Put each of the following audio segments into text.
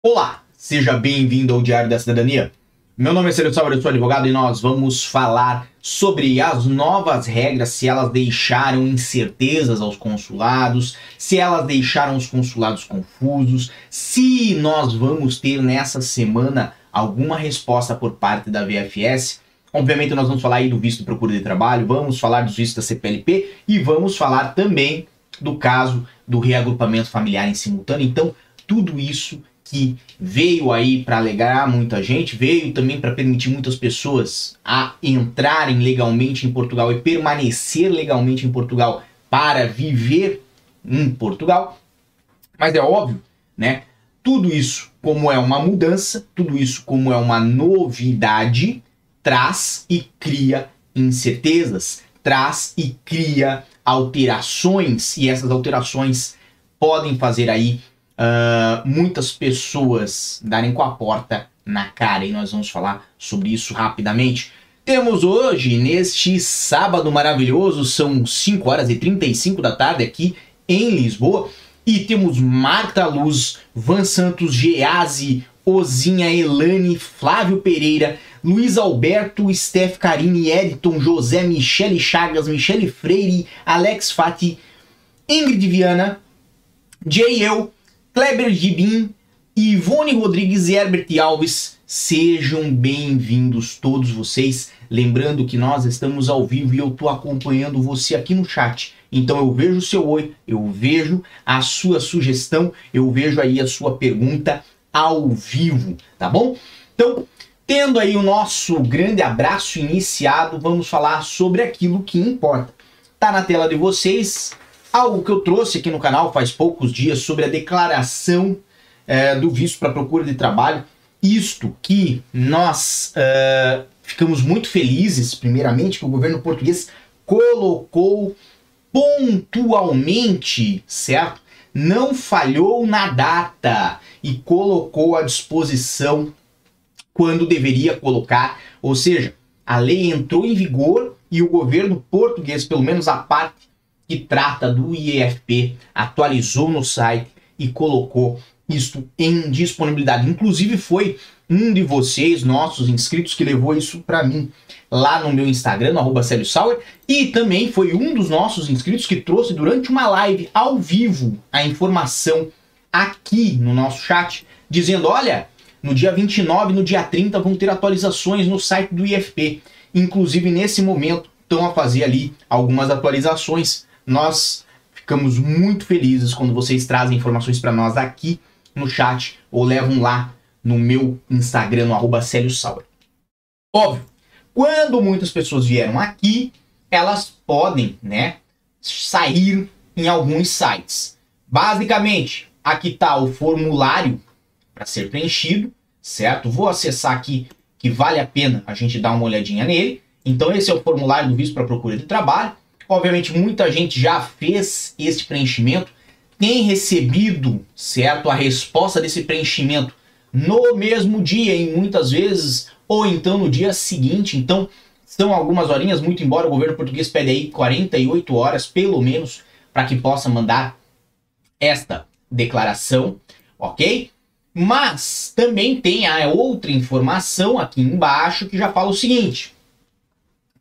Olá, seja bem-vindo ao Diário da Cidadania. Meu nome é Celso Salvador, eu sou advogado e nós vamos falar sobre as novas regras, se elas deixaram incertezas aos consulados, se elas deixaram os consulados confusos, se nós vamos ter nessa semana alguma resposta por parte da VFS. Obviamente nós vamos falar aí do visto de procura de trabalho, vamos falar dos vistos da CPLP e vamos falar também do caso do reagrupamento familiar em simultâneo. Então, tudo isso que veio aí para alegrar muita gente, veio também para permitir muitas pessoas a entrarem legalmente em Portugal e permanecer legalmente em Portugal para viver em Portugal. Mas é óbvio, né? Tudo isso, como é uma mudança, tudo isso, como é uma novidade, traz e cria incertezas, traz e cria alterações, e essas alterações podem fazer aí uh, muitas pessoas darem com a porta na cara, e nós vamos falar sobre isso rapidamente. Temos hoje, neste sábado maravilhoso, são 5 horas e 35 da tarde aqui em Lisboa, e temos Marta Luz, Van Santos, Gease, Ozinha, Elane, Flávio Pereira, Luiz Alberto, Steph Carine, Editon, José, Michele Chagas, Michele Freire, Alex Fati, Ingrid Viana, Jay Eu, Kleber Gibin, Ivone Rodrigues e Herbert Alves. Sejam bem-vindos todos vocês. Lembrando que nós estamos ao vivo e eu estou acompanhando você aqui no chat. Então eu vejo o seu oi, eu vejo a sua sugestão, eu vejo aí a sua pergunta ao vivo, tá bom? Então, tendo aí o nosso grande abraço iniciado, vamos falar sobre aquilo que importa. Tá na tela de vocês algo que eu trouxe aqui no canal faz poucos dias sobre a declaração é, do visto para procura de trabalho. Isto que nós uh, ficamos muito felizes, primeiramente, que o governo português colocou pontualmente, certo? Não falhou na data e colocou à disposição quando deveria colocar, ou seja, a lei entrou em vigor e o governo português, pelo menos a parte que trata do IEFP, atualizou no site e colocou isto em disponibilidade. Inclusive foi um de vocês, nossos inscritos, que levou isso para mim lá no meu Instagram, no arroba Sauer, e também foi um dos nossos inscritos que trouxe durante uma live ao vivo a informação aqui no nosso chat, dizendo, olha, no dia 29 no dia 30 vão ter atualizações no site do IFP. Inclusive, nesse momento, estão a fazer ali algumas atualizações. Nós ficamos muito felizes quando vocês trazem informações para nós aqui no chat ou levam lá no meu Instagram, no arroba Sauer. Óbvio, quando muitas pessoas vieram aqui, elas podem, né, sair em alguns sites. Basicamente, aqui está o formulário para ser preenchido, certo? Vou acessar aqui que vale a pena a gente dar uma olhadinha nele. Então esse é o formulário do visto para procura de trabalho. Obviamente muita gente já fez este preenchimento, tem recebido, certo, a resposta desse preenchimento no mesmo dia e muitas vezes ou então no dia seguinte. Então são algumas horinhas, muito embora o governo português pede aí 48 horas pelo menos para que possa mandar esta declaração, ok? Mas também tem a outra informação aqui embaixo que já fala o seguinte: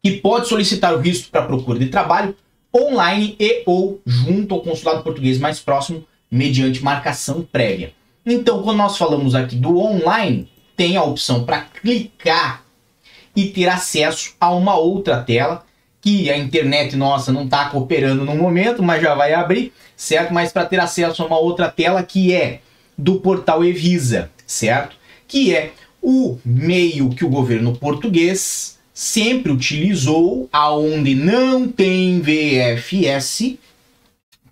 que pode solicitar o visto para procura de trabalho online e ou junto ao consulado português mais próximo mediante marcação prévia. Então, quando nós falamos aqui do online, tem a opção para clicar e ter acesso a uma outra tela que a internet nossa não está cooperando no momento, mas já vai abrir, certo? Mas para ter acesso a uma outra tela que é do portal Evisa, certo? Que é o meio que o governo português sempre utilizou aonde não tem VFS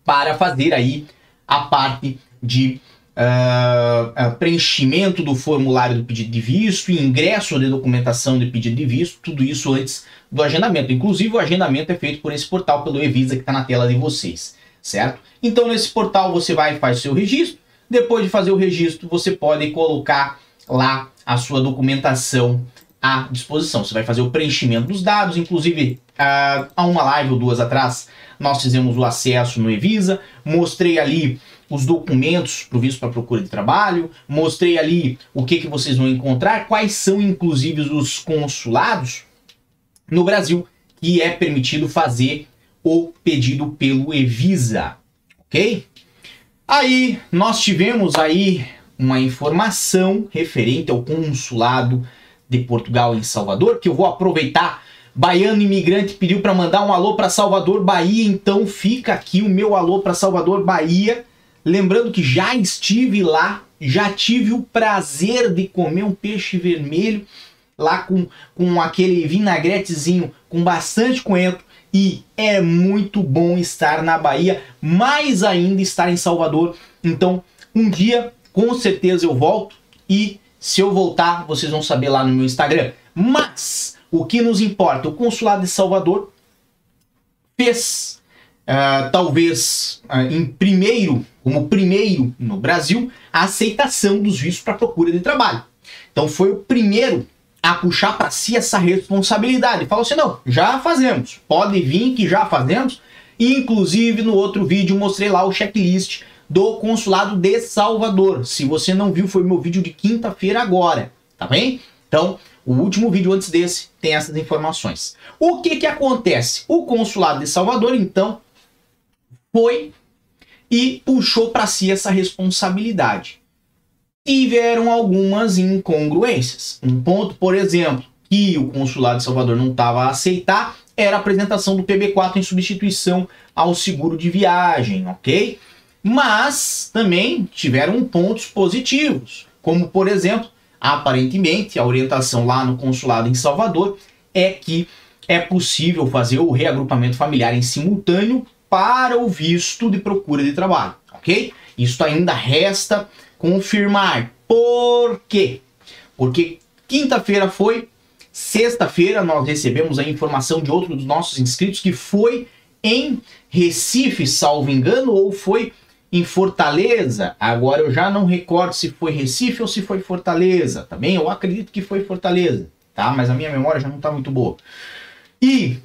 para fazer aí a parte de uh, preenchimento do formulário do pedido de visto, ingresso de documentação de pedido de visto, tudo isso antes do agendamento. Inclusive o agendamento é feito por esse portal pelo Evisa que está na tela de vocês, certo? Então nesse portal você vai e faz o seu registro, depois de fazer o registro, você pode colocar lá a sua documentação à disposição. Você vai fazer o preenchimento dos dados, inclusive uh, há uma live ou duas atrás nós fizemos o acesso no Evisa, mostrei ali os documentos visto para procura de trabalho, mostrei ali o que, que vocês vão encontrar, quais são inclusive os consulados no Brasil que é permitido fazer o pedido pelo Evisa, ok? Aí nós tivemos aí uma informação referente ao consulado de Portugal em Salvador, que eu vou aproveitar. Baiano imigrante pediu para mandar um alô para Salvador, Bahia, então fica aqui o meu alô para Salvador, Bahia. Lembrando que já estive lá, já tive o prazer de comer um peixe vermelho lá com, com aquele vinagretezinho com bastante coentro e é muito bom estar na Bahia, mais ainda estar em Salvador. Então, um dia com certeza eu volto e se eu voltar, vocês vão saber lá no meu Instagram. Mas o que nos importa, o consulado de Salvador fez uh, talvez uh, em primeiro, como primeiro no Brasil, a aceitação dos vistos para procura de trabalho. Então foi o primeiro a puxar para si essa responsabilidade. Falou assim: não, já fazemos, pode vir que já fazemos. Inclusive no outro vídeo mostrei lá o checklist do Consulado de Salvador. Se você não viu, foi meu vídeo de quinta-feira agora, tá bem? Então, o último vídeo antes desse tem essas informações. O que que acontece? O Consulado de Salvador, então, foi e puxou para si essa responsabilidade. Tiveram algumas incongruências. Um ponto, por exemplo, que o Consulado de Salvador não estava a aceitar era a apresentação do PB4 em substituição ao seguro de viagem, ok? Mas também tiveram pontos positivos, como por exemplo, aparentemente a orientação lá no consulado em Salvador é que é possível fazer o reagrupamento familiar em simultâneo para o visto de procura de trabalho, ok? Isso ainda resta confirmar. Por quê? Porque quinta-feira foi, sexta-feira nós recebemos a informação de outro dos nossos inscritos que foi em Recife, salvo engano, ou foi em Fortaleza. Agora eu já não recordo se foi Recife ou se foi Fortaleza, tá bem? Eu acredito que foi Fortaleza, tá? Mas a minha memória já não tá muito boa. E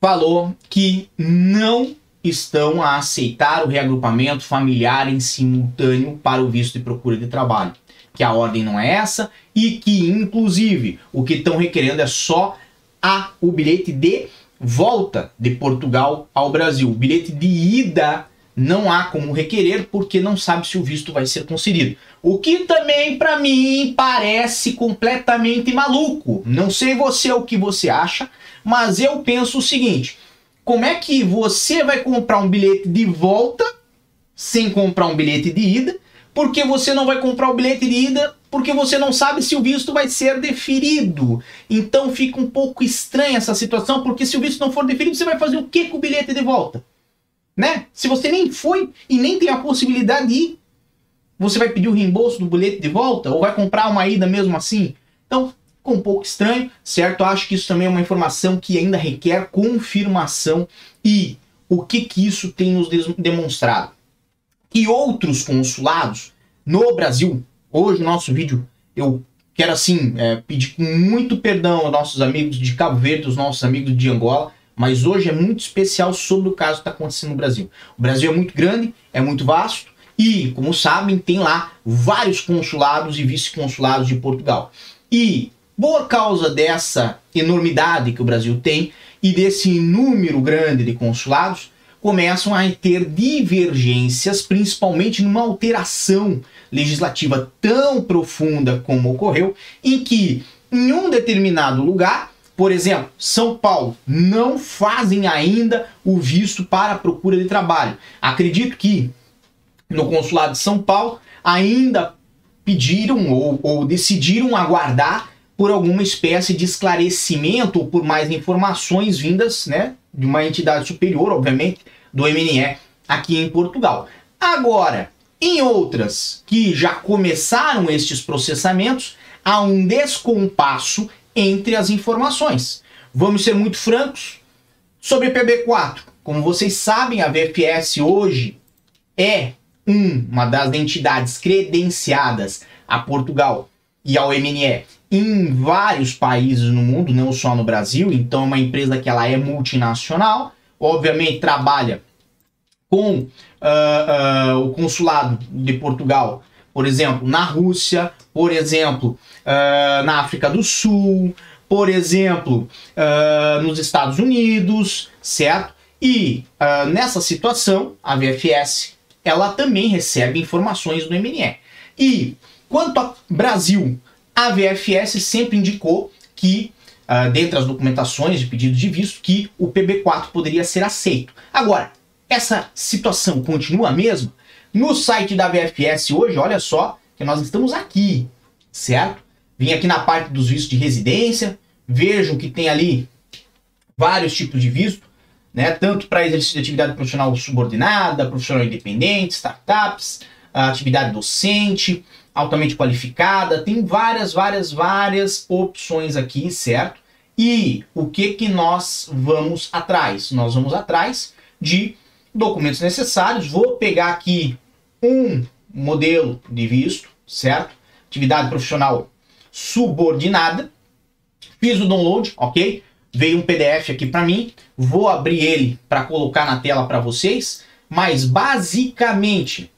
falou que não estão a aceitar o reagrupamento familiar em simultâneo para o visto de procura de trabalho. Que a ordem não é essa e que, inclusive, o que estão requerendo é só a, o bilhete de volta de Portugal ao Brasil. O bilhete de ida não há como requerer porque não sabe se o visto vai ser concedido. O que também para mim parece completamente maluco. Não sei você o que você acha, mas eu penso o seguinte: como é que você vai comprar um bilhete de volta sem comprar um bilhete de ida? Porque você não vai comprar o bilhete de ida porque você não sabe se o visto vai ser deferido. Então fica um pouco estranha essa situação, porque se o visto não for deferido, você vai fazer o que com o bilhete de volta? Né? Se você nem foi e nem tem a possibilidade de ir, você vai pedir o reembolso do bilhete de volta ou vai comprar uma ida mesmo assim? Então, ficou um pouco estranho, certo? Acho que isso também é uma informação que ainda requer confirmação e o que que isso tem nos demonstrado? Que outros consulados no Brasil, hoje o nosso vídeo, eu quero assim é, pedir muito perdão aos nossos amigos de Cabo Verde, os nossos amigos de Angola, mas hoje é muito especial sobre o caso que está acontecendo no Brasil. O Brasil é muito grande, é muito vasto e, como sabem, tem lá vários consulados e vice-consulados de Portugal. E por causa dessa enormidade que o Brasil tem e desse número grande de consulados, começam a ter divergências, principalmente numa alteração legislativa tão profunda como ocorreu, em que em um determinado lugar por exemplo, São Paulo não fazem ainda o visto para procura de trabalho. Acredito que no consulado de São Paulo ainda pediram ou, ou decidiram aguardar por alguma espécie de esclarecimento ou por mais informações vindas né, de uma entidade superior, obviamente, do MNE aqui em Portugal. Agora, em outras que já começaram estes processamentos, há um descompasso entre as informações. Vamos ser muito francos sobre PB4. Como vocês sabem, a VFS hoje é uma das entidades credenciadas a Portugal e ao MNE em vários países no mundo, não só no Brasil. Então é uma empresa que ela é multinacional, obviamente trabalha com uh, uh, o consulado de Portugal, por exemplo, na Rússia, por exemplo, uh, na África do Sul, por exemplo, nos Estados Unidos, certo? E nessa situação, a VFS ela também recebe informações do MNE. E quanto ao Brasil, a VFS sempre indicou que, uh, dentre as documentações de pedido de visto, que o PB4 poderia ser aceito. Agora, essa situação continua a mesma? No site da VFS hoje, olha só, que nós estamos aqui, certo? Vim aqui na parte dos vistos de residência, vejo que tem ali vários tipos de visto, né? Tanto para exercício de atividade profissional subordinada, profissional independente, startups, atividade docente, altamente qualificada, tem várias, várias, várias opções aqui, certo? E o que que nós vamos atrás? Nós vamos atrás de documentos necessários. Vou pegar aqui um modelo de visto, certo? Atividade profissional subordinada. Fiz o download, ok? Veio um PDF aqui para mim. Vou abrir ele para colocar na tela para vocês. Mas basicamente,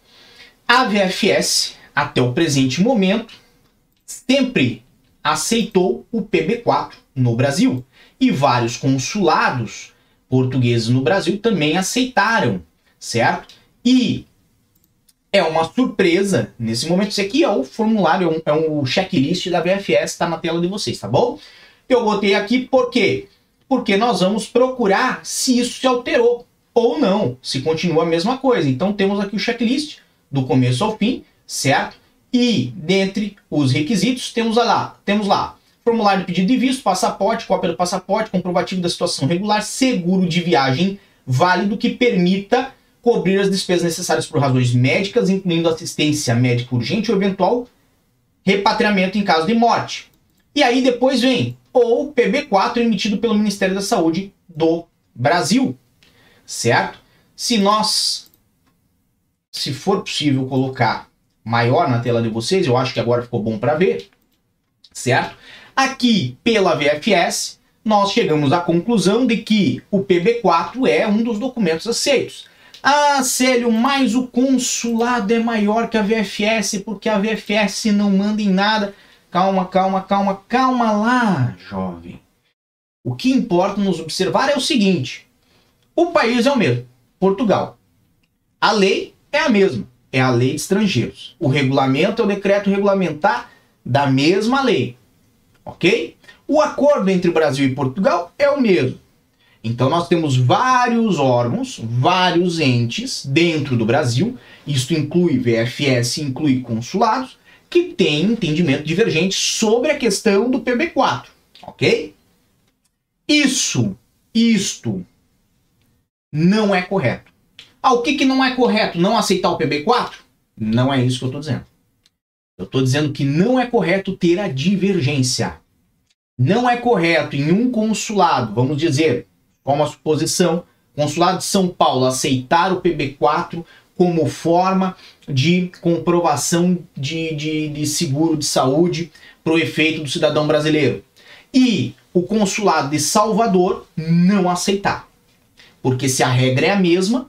a VFS até o presente momento, sempre aceitou o PB4 no Brasil. E vários consulados portugueses no Brasil também aceitaram, certo? E é uma surpresa nesse momento. Isso aqui é o formulário, é um, é um checklist da VFS, está na tela de vocês, tá bom? Eu botei aqui por quê? Porque nós vamos procurar se isso se alterou ou não, se continua a mesma coisa. Então temos aqui o checklist do começo ao fim, certo? E dentre os requisitos temos lá, temos lá formulário de pedido de visto, passaporte, cópia do passaporte, comprovativo da situação regular, seguro de viagem válido que permita cobrir as despesas necessárias por razões médicas, incluindo assistência médica urgente ou eventual repatriamento em caso de morte. E aí depois vem o PB4 emitido pelo Ministério da Saúde do Brasil, certo? Se nós, se for possível colocar maior na tela de vocês, eu acho que agora ficou bom para ver, certo? Aqui, pela VFS, nós chegamos à conclusão de que o PB4 é um dos documentos aceitos. Ah, Célio, mas o consulado é maior que a VFS porque a VFS não manda em nada. Calma, calma, calma, calma lá, jovem. O que importa nos observar é o seguinte: o país é o mesmo, Portugal. A lei é a mesma é a lei de estrangeiros. O regulamento é o decreto regulamentar da mesma lei. Ok? O acordo entre Brasil e Portugal é o mesmo. Então nós temos vários órgãos, vários entes dentro do Brasil, isto inclui VFS, inclui consulados, que têm entendimento divergente sobre a questão do PB4, ok? Isso, isto, não é correto. Ah, o que, que não é correto? Não aceitar o PB4? Não é isso que eu estou dizendo. Eu estou dizendo que não é correto ter a divergência. Não é correto em um consulado, vamos dizer, como a suposição, consulado de São Paulo aceitar o PB4 como forma de comprovação de, de, de seguro de saúde para o efeito do cidadão brasileiro. E o consulado de Salvador não aceitar. Porque se a regra é a mesma,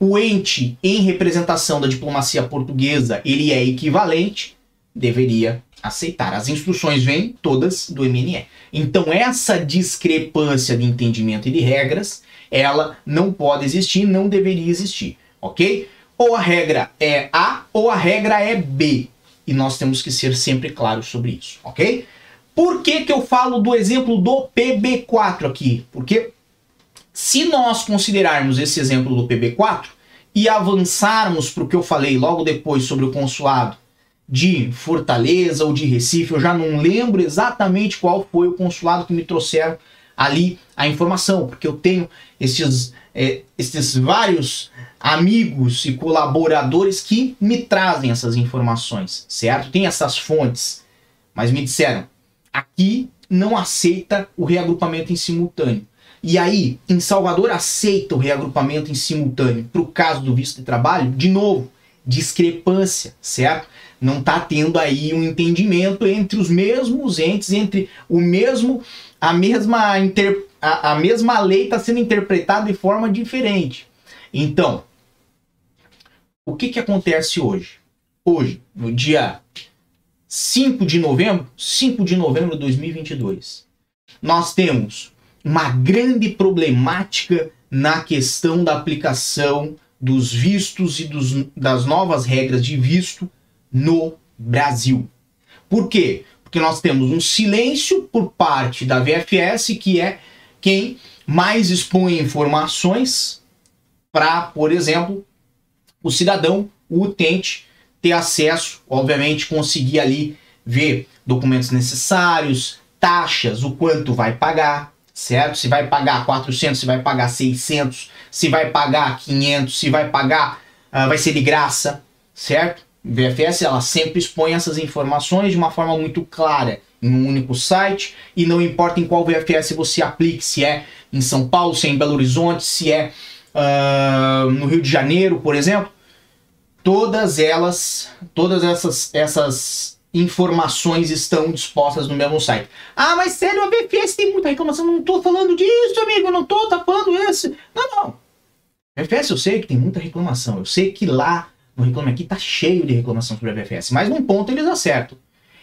o ente em representação da diplomacia portuguesa ele é equivalente, deveria aceitar. As instruções vêm todas do MNE. Então essa discrepância de entendimento e de regras, ela não pode existir, não deveria existir, ok? Ou a regra é A ou a regra é B. E nós temos que ser sempre claros sobre isso, ok? Por que, que eu falo do exemplo do PB4 aqui? Porque se nós considerarmos esse exemplo do PB4 e avançarmos para o que eu falei logo depois sobre o consulado de Fortaleza ou de Recife, eu já não lembro exatamente qual foi o consulado que me trouxeram ali a informação, porque eu tenho esses, é, esses vários amigos e colaboradores que me trazem essas informações, certo? Tem essas fontes, mas me disseram, aqui não aceita o reagrupamento em simultâneo. E aí, em Salvador aceita o reagrupamento em simultâneo para o caso do visto de trabalho? De novo, discrepância, certo? Não está tendo aí um entendimento entre os mesmos entes, entre o mesmo, a mesma, inter, a, a mesma lei está sendo interpretada de forma diferente. Então, o que, que acontece hoje? Hoje, no dia 5 de novembro, 5 de novembro de 2022, nós temos uma grande problemática na questão da aplicação dos vistos e dos, das novas regras de visto no Brasil. Por quê? Porque nós temos um silêncio por parte da VFS, que é quem mais expõe informações para, por exemplo, o cidadão, o utente, ter acesso, obviamente, conseguir ali ver documentos necessários, taxas, o quanto vai pagar, certo? Se vai pagar 400, se vai pagar 600, se vai pagar 500, se vai pagar, uh, vai ser de graça, certo? VFS ela sempre expõe essas informações de uma forma muito clara em um único site e não importa em qual VFS você aplique, se é em São Paulo, se é em Belo Horizonte, se é uh, no Rio de Janeiro, por exemplo, todas elas, todas essas, essas informações estão dispostas no mesmo site. Ah, mas sério, a BFS tem muita reclamação. Não estou falando disso, amigo. Não estou tapando esse. Não, não. BFS eu sei que tem muita reclamação. Eu sei que lá no Reclame Aqui tá cheio de reclamação sobre a BFS. Mas num ponto eles acertam.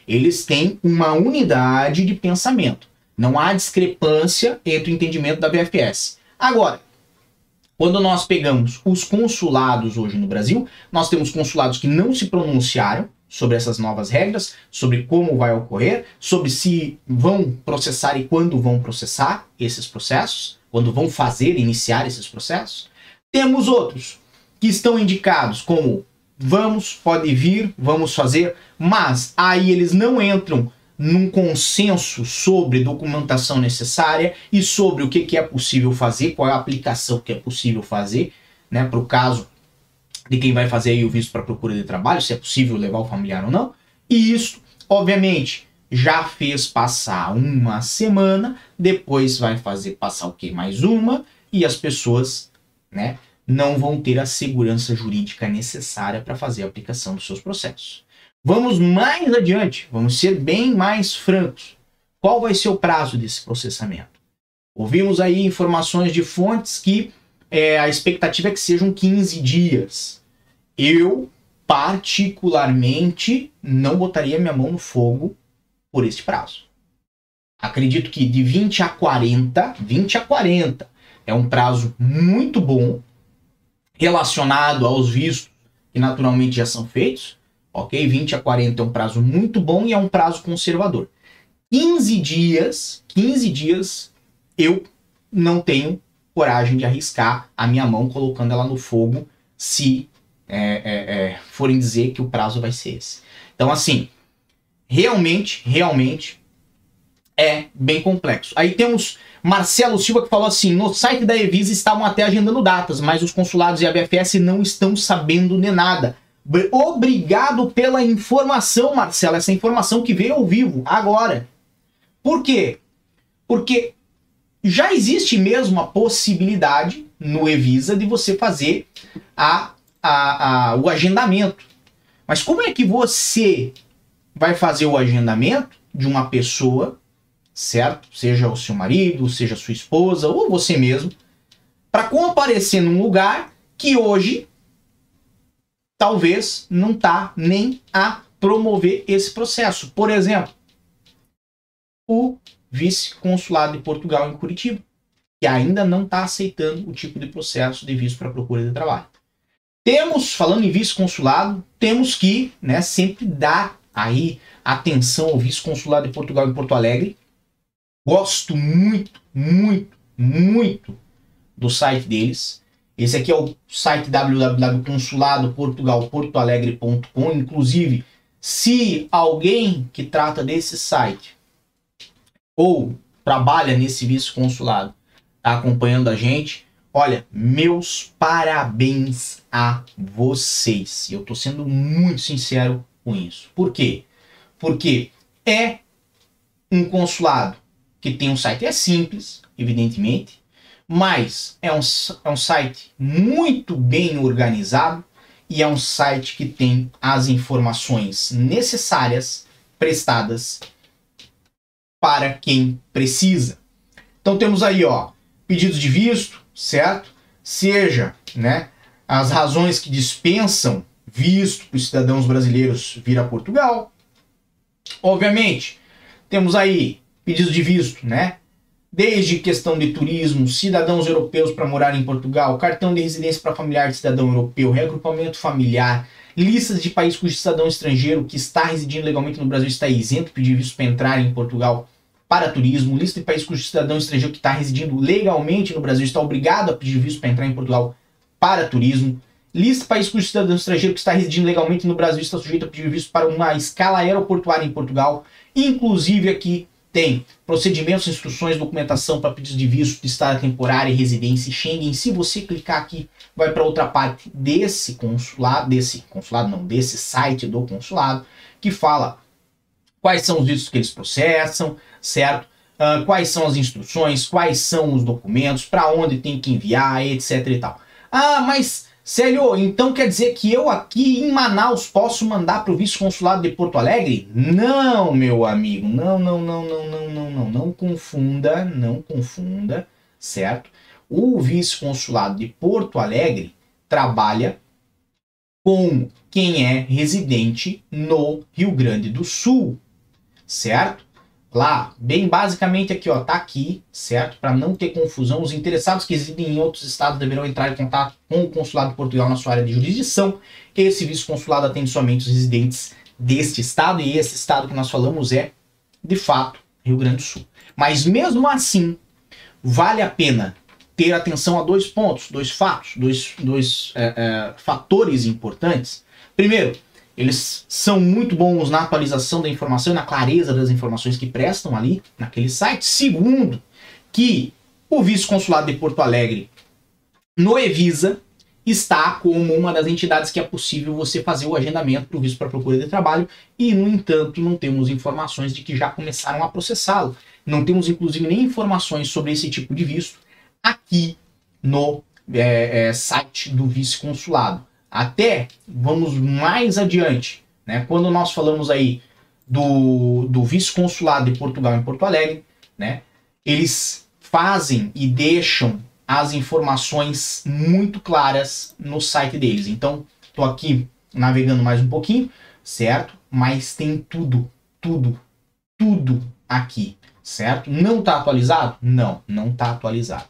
Eles têm uma unidade de pensamento. Não há discrepância entre o entendimento da BFS. Agora, quando nós pegamos os consulados hoje no Brasil, nós temos consulados que não se pronunciaram, sobre essas novas regras, sobre como vai ocorrer, sobre se vão processar e quando vão processar esses processos, quando vão fazer, iniciar esses processos. Temos outros que estão indicados como vamos, pode vir, vamos fazer, mas aí eles não entram num consenso sobre documentação necessária e sobre o que, que é possível fazer, qual é a aplicação que é possível fazer, né, para o caso de quem vai fazer o visto para procura de trabalho, se é possível levar o familiar ou não. E isso, obviamente, já fez passar uma semana, depois vai fazer passar o que? Mais uma, e as pessoas, né, não vão ter a segurança jurídica necessária para fazer a aplicação dos seus processos. Vamos mais adiante, vamos ser bem mais francos. Qual vai ser o prazo desse processamento? Ouvimos aí informações de fontes que é, a expectativa é que sejam 15 dias. Eu, particularmente, não botaria minha mão no fogo por este prazo. Acredito que de 20 a 40, 20 a 40 é um prazo muito bom relacionado aos vistos que naturalmente já são feitos. Ok? 20 a 40 é um prazo muito bom e é um prazo conservador. 15 dias, 15 dias eu não tenho coragem de arriscar a minha mão colocando ela no fogo se é, é, é, forem dizer que o prazo vai ser esse. Então, assim, realmente, realmente é bem complexo. Aí temos Marcelo Silva que falou assim: no site da Evisa estavam até agendando datas, mas os consulados e a BFS não estão sabendo de nada. Obrigado pela informação, Marcelo. Essa informação que veio ao vivo agora. Por quê? Porque já existe mesmo a possibilidade no Evisa de você fazer a, a, a, o agendamento. Mas como é que você vai fazer o agendamento de uma pessoa, certo? Seja o seu marido, seja sua esposa ou você mesmo, para comparecer num lugar que hoje talvez não está nem a promover esse processo. Por exemplo, o vice-consulado de Portugal em Curitiba, que ainda não está aceitando o tipo de processo de visto para procura de trabalho. Temos, falando em vice-consulado, temos que né, sempre dar aí atenção ao vice-consulado de Portugal em Porto Alegre. Gosto muito, muito, muito do site deles. Esse aqui é o site www.consuladoportugalportoalegre.com. Inclusive, se alguém que trata desse site ou trabalha nesse vice-consulado, está acompanhando a gente, olha, meus parabéns a vocês. Eu estou sendo muito sincero com isso. Por quê? Porque é um consulado que tem um site, é simples, evidentemente, mas é um, é um site muito bem organizado e é um site que tem as informações necessárias prestadas para quem precisa. Então temos aí, ó, pedidos de visto, certo? Seja, né, as razões que dispensam visto para os cidadãos brasileiros vir a Portugal. Obviamente, temos aí pedidos de visto, né? Desde questão de turismo, cidadãos europeus para morar em Portugal, cartão de residência para familiar de cidadão europeu, reagrupamento familiar, listas de países cujo cidadão estrangeiro que está residindo legalmente no Brasil está isento de pedir visto para entrar em Portugal para turismo, lista de países cujo cidadão estrangeiro que está residindo legalmente no Brasil está obrigado a pedir visto para entrar em Portugal para turismo, lista de países cujo cidadão estrangeiro que está residindo legalmente no Brasil está sujeito a pedir visto para uma escala aeroportuária em Portugal, inclusive aqui tem procedimentos, instruções, documentação para pedidos de visto de estada temporária e residência Schengen. Se você clicar aqui, vai para outra parte desse consulado, desse consulado não, desse site do consulado, que fala quais são os vistos que eles processam, certo? Uh, quais são as instruções, quais são os documentos, para onde tem que enviar, etc e tal. Ah, mas Célio, então quer dizer que eu aqui em Manaus posso mandar para o vice-consulado de Porto Alegre? Não, meu amigo, não, não, não, não, não, não, não, não confunda, não confunda, certo? O vice-consulado de Porto Alegre trabalha com quem é residente no Rio Grande do Sul, certo? Lá, bem basicamente aqui, ó, tá aqui, certo? Para não ter confusão, os interessados que residem em outros estados deverão entrar em contato com o consulado de Portugal na sua área de jurisdição. Esse vice-consulado atende somente os residentes deste estado e esse estado que nós falamos é, de fato, Rio Grande do Sul. Mas mesmo assim, vale a pena ter atenção a dois pontos, dois fatos, dois, dois é, é, fatores importantes. Primeiro, eles são muito bons na atualização da informação e na clareza das informações que prestam ali naquele site. Segundo, que o vice-consulado de Porto Alegre no Evisa está como uma das entidades que é possível você fazer o agendamento para o visto para procura de trabalho e, no entanto, não temos informações de que já começaram a processá-lo. Não temos, inclusive, nem informações sobre esse tipo de visto aqui no é, é, site do vice-consulado. Até vamos mais adiante, né? Quando nós falamos aí do, do vice-consulado de Portugal em Porto Alegre, né? Eles fazem e deixam as informações muito claras no site deles. Então, tô aqui navegando mais um pouquinho, certo? Mas tem tudo, tudo, tudo aqui, certo? Não está atualizado? Não, não está atualizado.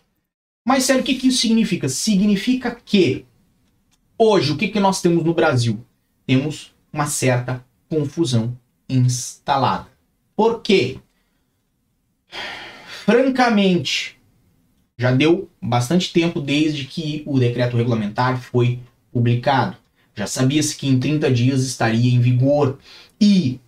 Mas sério, o que, que isso significa? Significa que Hoje, o que, que nós temos no Brasil? Temos uma certa confusão instalada. Por quê? Francamente, já deu bastante tempo desde que o decreto regulamentar foi publicado. Já sabia-se que em 30 dias estaria em vigor e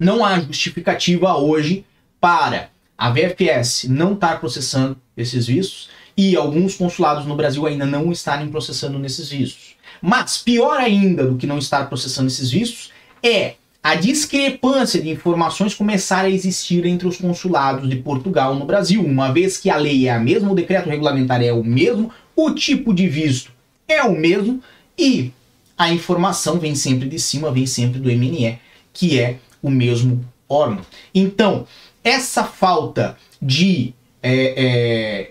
não há justificativa hoje para a VFS não estar processando esses vistos e alguns consulados no Brasil ainda não estarem processando nesses vistos. Mas pior ainda do que não estar processando esses vistos é a discrepância de informações começar a existir entre os consulados de Portugal no Brasil, uma vez que a lei é a mesma, o decreto regulamentar é o mesmo, o tipo de visto é o mesmo e a informação vem sempre de cima, vem sempre do MNE, que é o mesmo órgão. Então, essa falta de é, é,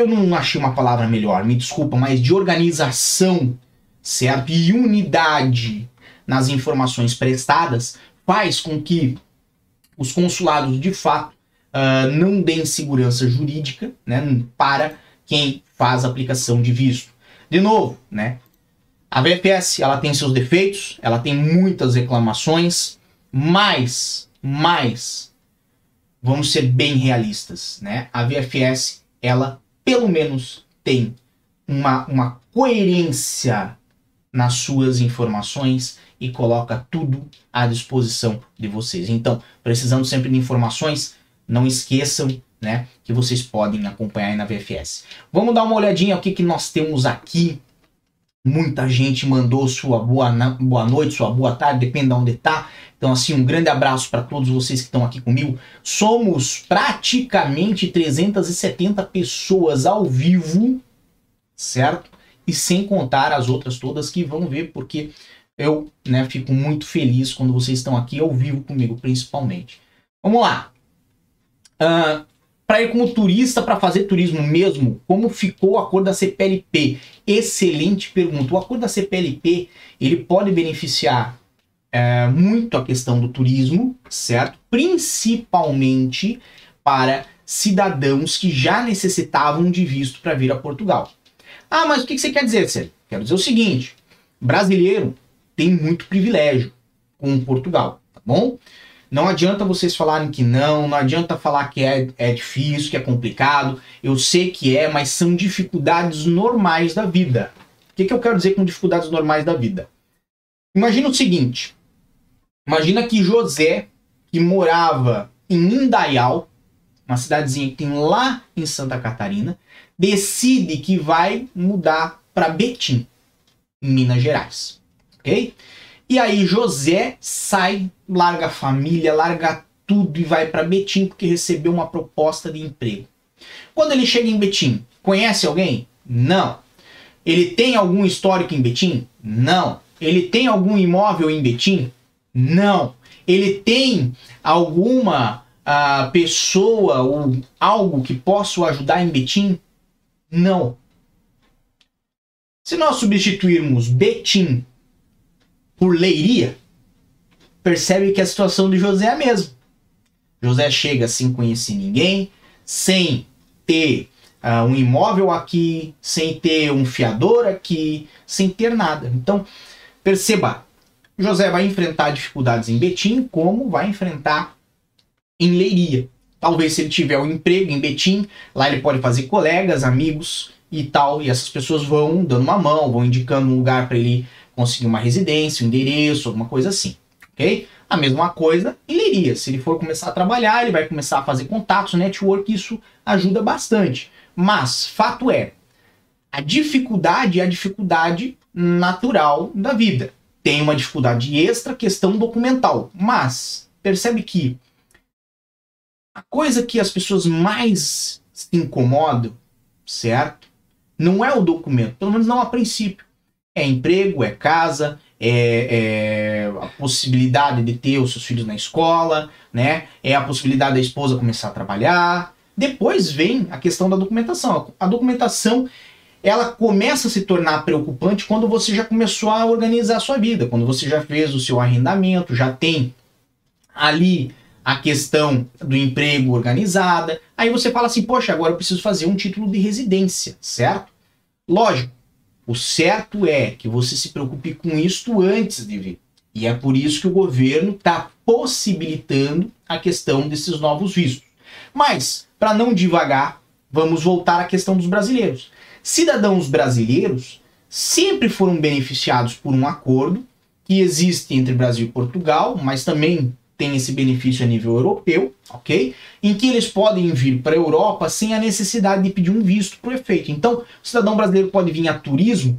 eu não achei uma palavra melhor, me desculpa, mas de organização, certo? E unidade nas informações prestadas faz com que os consulados de fato uh, não deem segurança jurídica né, para quem faz aplicação de visto. De novo, né? A VFS ela tem seus defeitos, ela tem muitas reclamações, mas, mas vamos ser bem realistas, né? A VFS ela pelo menos tem uma, uma coerência nas suas informações e coloca tudo à disposição de vocês. Então, precisando sempre de informações, não esqueçam né, que vocês podem acompanhar aí na VFS. Vamos dar uma olhadinha o que, que nós temos aqui. Muita gente mandou sua boa, boa noite, sua boa tarde, depende de onde está. Então, assim, um grande abraço para todos vocês que estão aqui comigo. Somos praticamente 370 pessoas ao vivo, certo? e sem contar as outras todas que vão ver, porque eu né, fico muito feliz quando vocês estão aqui ao vivo comigo, principalmente. Vamos lá. Uh, para ir como turista, para fazer turismo mesmo, como ficou o acordo da CPLP? Excelente pergunta. O acordo da CPLP ele pode beneficiar é, muito a questão do turismo, certo? Principalmente para cidadãos que já necessitavam de visto para vir a Portugal. Ah, mas o que você quer dizer, Sérgio? Quero dizer o seguinte: brasileiro tem muito privilégio com Portugal, tá bom? Não adianta vocês falarem que não, não adianta falar que é, é difícil, que é complicado. Eu sei que é, mas são dificuldades normais da vida. O que, que eu quero dizer com dificuldades normais da vida? Imagina o seguinte: imagina que José, que morava em Indaial, uma cidadezinha que tem lá em Santa Catarina, decide que vai mudar para Betim, em Minas Gerais. Ok? E aí José sai, larga a família, larga tudo e vai para Betim porque recebeu uma proposta de emprego. Quando ele chega em Betim, conhece alguém? Não. Ele tem algum histórico em Betim? Não. Ele tem algum imóvel em Betim? Não. Ele tem alguma a pessoa ou algo que possa ajudar em Betim? Não. Se nós substituirmos Betim por Leiria, percebe que a situação de José é a mesma. José chega sem conhecer ninguém, sem ter uh, um imóvel aqui, sem ter um fiador aqui, sem ter nada. Então, perceba, José vai enfrentar dificuldades em Betim, como vai enfrentar em Leiria. Talvez se ele tiver um emprego em Betim, lá ele pode fazer colegas, amigos e tal, e essas pessoas vão dando uma mão, vão indicando um lugar para ele conseguir uma residência, um endereço, alguma coisa assim, ok? A mesma coisa em Leiria. Se ele for começar a trabalhar, ele vai começar a fazer contatos, network, isso ajuda bastante. Mas, fato é, a dificuldade é a dificuldade natural da vida. Tem uma dificuldade extra, questão documental. Mas, percebe que a coisa que as pessoas mais se incomodam, certo? Não é o documento, pelo menos não a princípio. É emprego, é casa, é, é, a possibilidade de ter os seus filhos na escola, né? É a possibilidade da esposa começar a trabalhar. Depois vem a questão da documentação. A documentação ela começa a se tornar preocupante quando você já começou a organizar a sua vida, quando você já fez o seu arrendamento, já tem ali a questão do emprego organizada. Aí você fala assim, poxa, agora eu preciso fazer um título de residência, certo? Lógico, o certo é que você se preocupe com isto antes de vir. E é por isso que o governo está possibilitando a questão desses novos vistos. Mas, para não divagar, vamos voltar à questão dos brasileiros. Cidadãos brasileiros sempre foram beneficiados por um acordo que existe entre Brasil e Portugal, mas também tem esse benefício a nível europeu, ok? Em que eles podem vir para a Europa sem a necessidade de pedir um visto para o efeito. Então, o cidadão brasileiro pode vir a turismo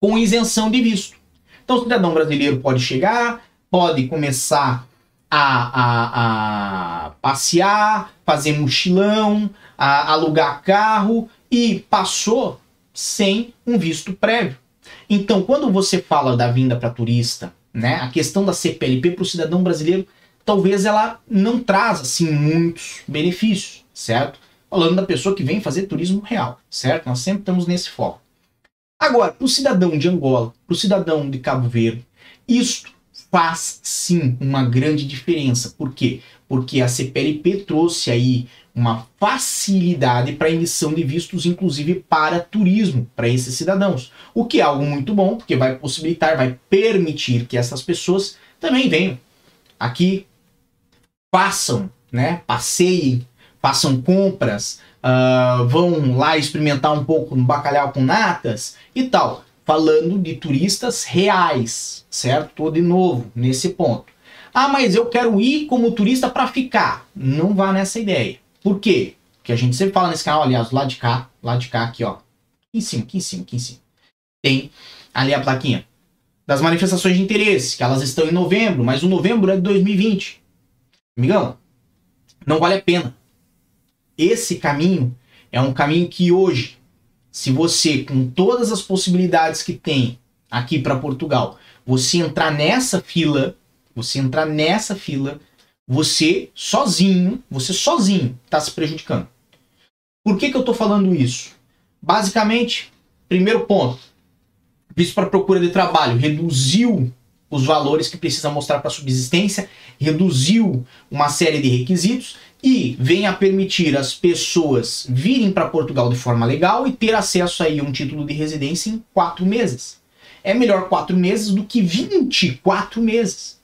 com isenção de visto. Então, o cidadão brasileiro pode chegar, pode começar a, a, a passear, fazer mochilão, a alugar carro e passou sem um visto prévio. Então, quando você fala da vinda para turista né? A questão da CPLP para o cidadão brasileiro, talvez ela não traz assim muitos benefícios, certo? Falando da pessoa que vem fazer turismo real, certo? Nós sempre estamos nesse foco. Agora, para o cidadão de Angola, para o cidadão de Cabo Verde, isto faz sim uma grande diferença. Por quê? Porque a CPLP trouxe aí uma facilidade para emissão de vistos, inclusive para turismo, para esses cidadãos. O que é algo muito bom, porque vai possibilitar, vai permitir que essas pessoas também venham aqui, façam, né, passeiem, façam compras, uh, vão lá experimentar um pouco no bacalhau com natas e tal. Falando de turistas reais, certo? Estou de novo nesse ponto. Ah, mas eu quero ir como turista para ficar. Não vá nessa ideia. Por quê? Que a gente sempre fala nesse canal, aliás, lá de cá, lá de cá, aqui, ó. Aqui em cima, aqui em cima, aqui em cima. Tem ali a plaquinha das manifestações de interesse, que elas estão em novembro, mas o novembro é de 2020. Amigão, não vale a pena. Esse caminho é um caminho que hoje se você, com todas as possibilidades que tem aqui para Portugal, você entrar nessa fila, você entrar nessa fila, você sozinho, você sozinho está se prejudicando. Por que, que eu estou falando isso? Basicamente, primeiro ponto, visto para procura de trabalho, reduziu os valores que precisa mostrar para subsistência, reduziu uma série de requisitos e vem a permitir as pessoas virem para Portugal de forma legal e ter acesso aí a um título de residência em quatro meses. É melhor quatro meses do que 24 meses,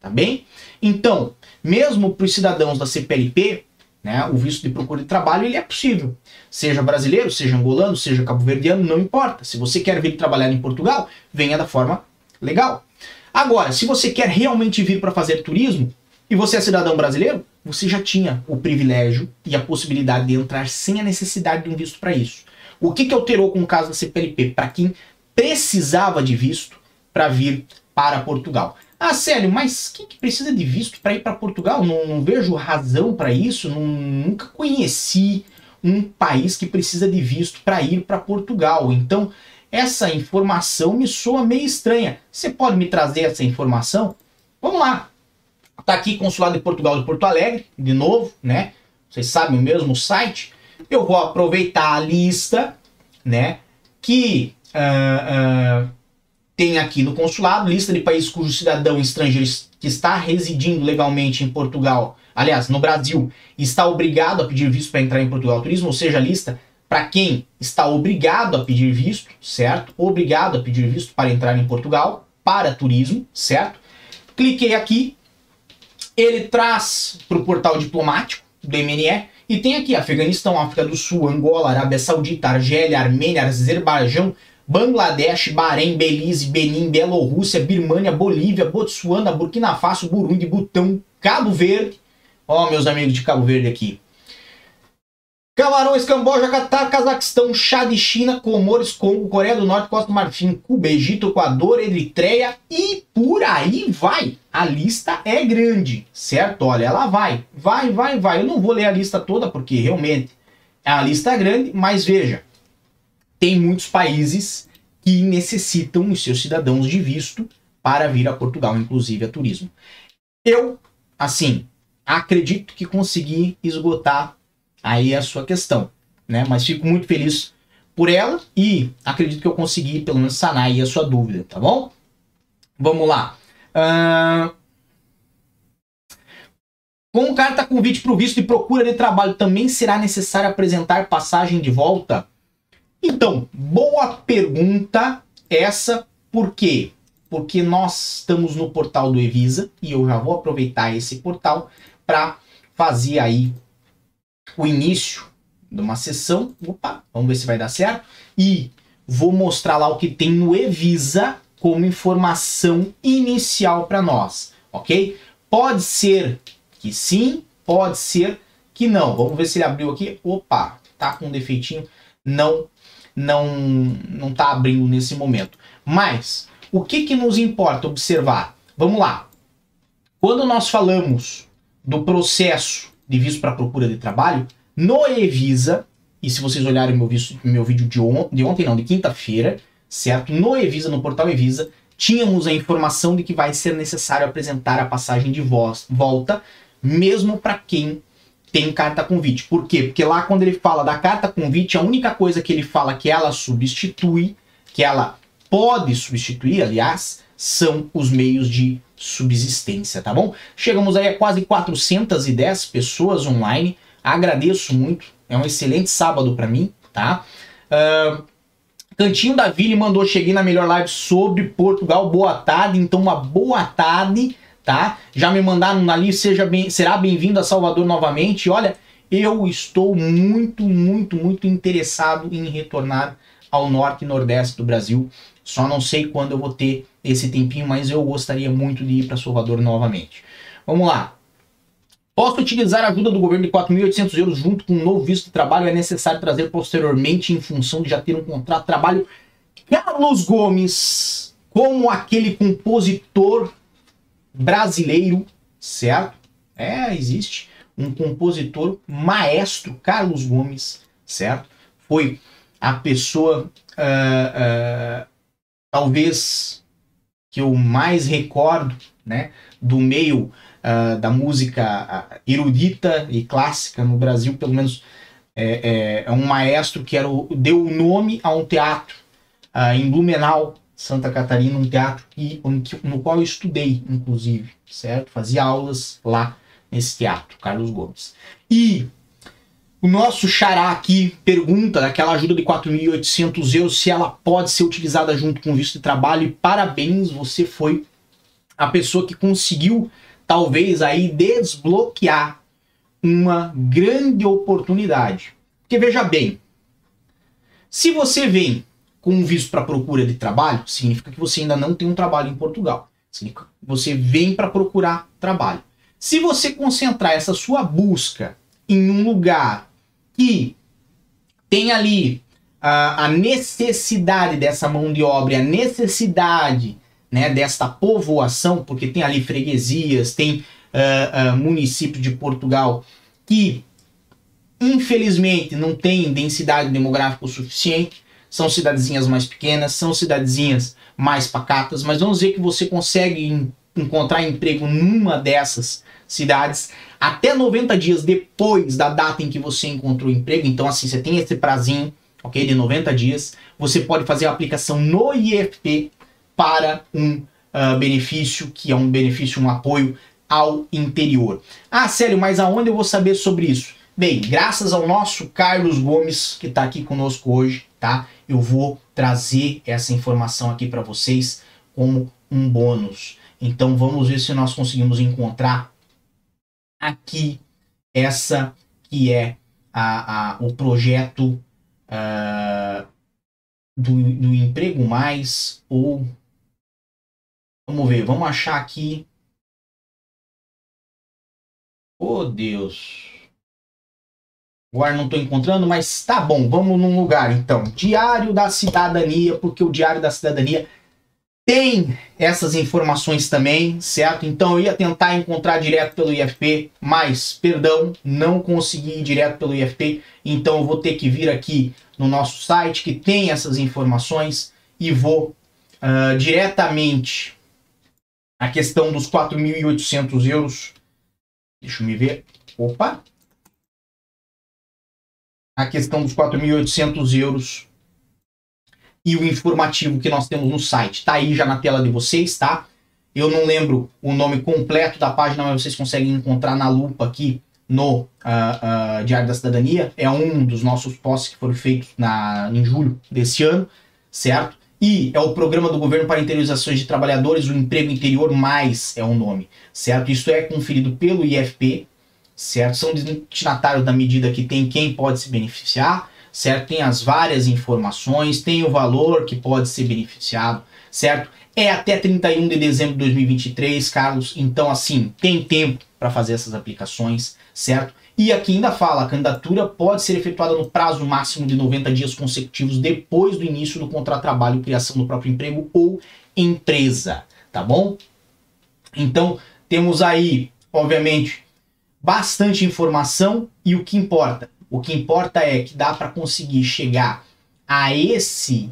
tá bem? Então, mesmo para os cidadãos da CPLP, né, o visto de procura de trabalho ele é possível. Seja brasileiro, seja angolano, seja cabo-verdiano, não importa. Se você quer vir trabalhar em Portugal, venha da forma legal. Agora, se você quer realmente vir para fazer turismo e você é cidadão brasileiro, você já tinha o privilégio e a possibilidade de entrar sem a necessidade de um visto para isso. O que, que alterou com o caso da CPLP? Para quem precisava de visto para vir para Portugal. Ah, Célio, mas quem que precisa de visto para ir para Portugal? Não, não, vejo razão para isso. Não, nunca conheci um país que precisa de visto para ir para Portugal. Então, essa informação me soa meio estranha. Você pode me trazer essa informação? Vamos lá. Tá aqui Consulado de Portugal de Porto Alegre, de novo, né? Vocês sabem o mesmo site. Eu vou aproveitar a lista, né? Que uh, uh, tem aqui no consulado, lista de países cujo cidadão estrangeiro que está residindo legalmente em Portugal, aliás, no Brasil, está obrigado a pedir visto para entrar em Portugal Turismo, ou seja, lista para quem está obrigado a pedir visto, certo? Obrigado a pedir visto para entrar em Portugal para turismo, certo? Cliquei aqui, ele traz para o portal diplomático do MNE e tem aqui Afeganistão, África do Sul, Angola, Arábia Saudita, Argélia, Armênia, Azerbaijão, Bangladesh, Bahrein, Belize, Benin, Bielorrússia, Birmania, Bolívia, Botsuana, Burkina Faso, Burundi, Butão, Cabo Verde. Ó, meus amigos de Cabo Verde aqui. Camarões, Camboja, Catar, Cazaquistão, Chad, China, Comores, Congo, Coreia do Norte, Costa do Marfim, Cuba, Egito, Equador, Eritreia e por aí vai. A lista é grande, certo? Olha, ela vai, vai, vai, vai. Eu não vou ler a lista toda porque realmente a lista é grande, mas veja, tem muitos países que necessitam os seus cidadãos de visto para vir a Portugal, inclusive a turismo. Eu, assim, acredito que consegui esgotar aí a sua questão, né? Mas fico muito feliz por ela e acredito que eu consegui pelo menos sanar aí a sua dúvida, tá bom? Vamos lá. Uh... Com carta convite para o visto e procura de trabalho, também será necessário apresentar passagem de volta? Então, boa pergunta essa, por quê? Porque nós estamos no portal do Evisa e eu já vou aproveitar esse portal para fazer aí o início de uma sessão. Opa, vamos ver se vai dar certo. E vou mostrar lá o que tem no Evisa como informação inicial para nós, ok? Pode ser que sim, pode ser que não. Vamos ver se ele abriu aqui. Opa, tá com um defeitinho. Não não não está abrindo nesse momento. Mas o que, que nos importa observar? Vamos lá. Quando nós falamos do processo de visto para procura de trabalho, no Evisa, e se vocês olharem meu, visto, meu vídeo de, on, de ontem, não, de quinta-feira, certo? No Evisa, no portal Evisa, tínhamos a informação de que vai ser necessário apresentar a passagem de voz, volta, mesmo para quem tem carta convite. Por quê? Porque lá quando ele fala da carta convite, a única coisa que ele fala que ela substitui, que ela pode substituir, aliás, são os meios de subsistência, tá bom? Chegamos aí a quase 410 pessoas online. Agradeço muito. É um excelente sábado para mim, tá? Uh, Cantinho da Vila mandou cheguei na melhor live sobre Portugal. Boa tarde. Então, uma boa tarde tá? Já me mandaram ali, seja bem, será bem-vindo a Salvador novamente. Olha, eu estou muito, muito, muito interessado em retornar ao norte e nordeste do Brasil. Só não sei quando eu vou ter esse tempinho, mas eu gostaria muito de ir para Salvador novamente. Vamos lá. Posso utilizar a ajuda do governo de 4.800 euros junto com um novo visto de trabalho? É necessário trazer posteriormente em função de já ter um contrato de trabalho? Carlos Gomes, como aquele compositor brasileiro, certo? É, existe um compositor maestro, Carlos Gomes, certo? Foi a pessoa uh, uh, talvez que eu mais recordo, né, do meio uh, da música erudita e clássica no Brasil, pelo menos é, é, é um maestro que era o, deu o nome a um teatro em Blumenau, Santa Catarina, um teatro que, no qual eu estudei, inclusive, certo? Fazia aulas lá nesse teatro, Carlos Gomes. E o nosso xará aqui pergunta daquela ajuda de 4.800 euros se ela pode ser utilizada junto com visto de trabalho. E parabéns, você foi a pessoa que conseguiu talvez aí desbloquear uma grande oportunidade. Porque veja bem, se você vem com um visto para procura de trabalho, significa que você ainda não tem um trabalho em Portugal. Significa que você vem para procurar trabalho. Se você concentrar essa sua busca em um lugar que tem ali a, a necessidade dessa mão de obra, a necessidade né, desta povoação, porque tem ali freguesias, tem uh, uh, municípios de Portugal que infelizmente não tem densidade demográfica o suficiente, são cidadezinhas mais pequenas, são cidadezinhas mais pacatas, mas vamos ver que você consegue encontrar emprego numa dessas cidades até 90 dias depois da data em que você encontrou emprego. Então, assim, você tem esse prazinho, ok, de 90 dias. Você pode fazer a aplicação no IFP para um uh, benefício que é um benefício, um apoio ao interior. Ah, sério, mas aonde eu vou saber sobre isso? Bem, graças ao nosso Carlos Gomes, que está aqui conosco hoje, tá? Eu vou trazer essa informação aqui para vocês como um bônus. Então vamos ver se nós conseguimos encontrar aqui essa que é a, a o projeto uh, do, do emprego mais ou vamos ver, vamos achar aqui. Oh Deus. Agora não estou encontrando, mas tá bom, vamos num lugar então. Diário da Cidadania, porque o Diário da Cidadania tem essas informações também, certo? Então eu ia tentar encontrar direto pelo IFP, mas, perdão, não consegui ir direto pelo IFP, então eu vou ter que vir aqui no nosso site que tem essas informações e vou uh, diretamente a questão dos 4.800 euros. Deixa eu me ver. Opa! A questão dos 4.800 euros e o informativo que nós temos no site. Tá aí já na tela de vocês, tá? Eu não lembro o nome completo da página, mas vocês conseguem encontrar na lupa aqui no uh, uh, Diário da Cidadania. É um dos nossos posts que foram feitos na, em julho desse ano, certo? E é o Programa do Governo para Interiorizações de Trabalhadores, o Emprego Interior Mais é o nome, certo? Isso é conferido pelo IFP, certo? São destinatários da medida que tem quem pode se beneficiar, certo? Tem as várias informações, tem o valor que pode ser beneficiado, certo? É até 31 de dezembro de 2023, Carlos. Então, assim, tem tempo para fazer essas aplicações, certo? E aqui ainda fala, a candidatura pode ser efetuada no prazo máximo de 90 dias consecutivos depois do início do contrato trabalho, criação do próprio emprego ou empresa, tá bom? Então, temos aí, obviamente, bastante informação e o que importa, o que importa é que dá para conseguir chegar a esse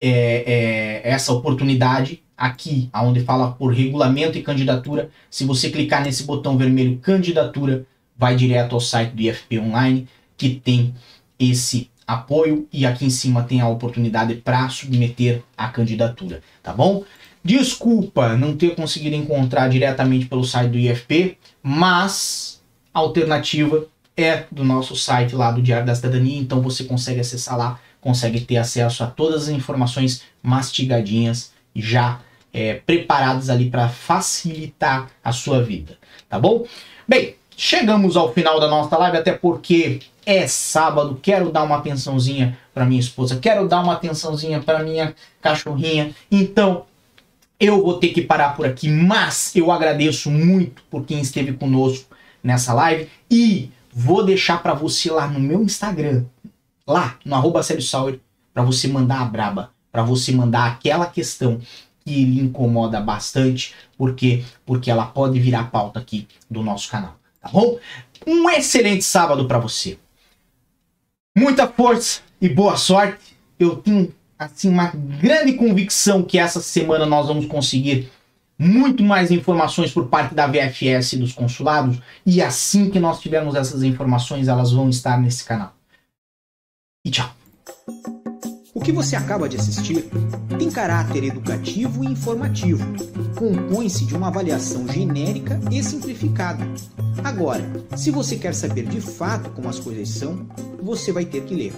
é, é, essa oportunidade aqui, aonde fala por regulamento e candidatura. Se você clicar nesse botão vermelho candidatura, vai direto ao site do IFP Online que tem esse apoio e aqui em cima tem a oportunidade para submeter a candidatura, tá bom? Desculpa não ter conseguido encontrar diretamente pelo site do IFP, mas a alternativa é do nosso site lá do Diário da Cidadania, então você consegue acessar lá, consegue ter acesso a todas as informações mastigadinhas, já é, preparadas ali para facilitar a sua vida, tá bom? Bem, chegamos ao final da nossa live, até porque é sábado, quero dar uma atençãozinha para minha esposa, quero dar uma atençãozinha para minha cachorrinha, então eu vou ter que parar por aqui, mas eu agradeço muito por quem esteve conosco nessa live e Vou deixar para você lá no meu Instagram, lá no arroba para você mandar a braba, para você mandar aquela questão que lhe incomoda bastante, porque porque ela pode virar pauta aqui do nosso canal, tá bom? Um excelente sábado para você. Muita força e boa sorte. Eu tenho assim uma grande convicção que essa semana nós vamos conseguir muito mais informações por parte da VFS e dos consulados e assim que nós tivermos essas informações, elas vão estar nesse canal. E tchau. O que você acaba de assistir tem caráter educativo e informativo. Compõe-se de uma avaliação genérica e simplificada. Agora, se você quer saber de fato como as coisas são, você vai ter que ler.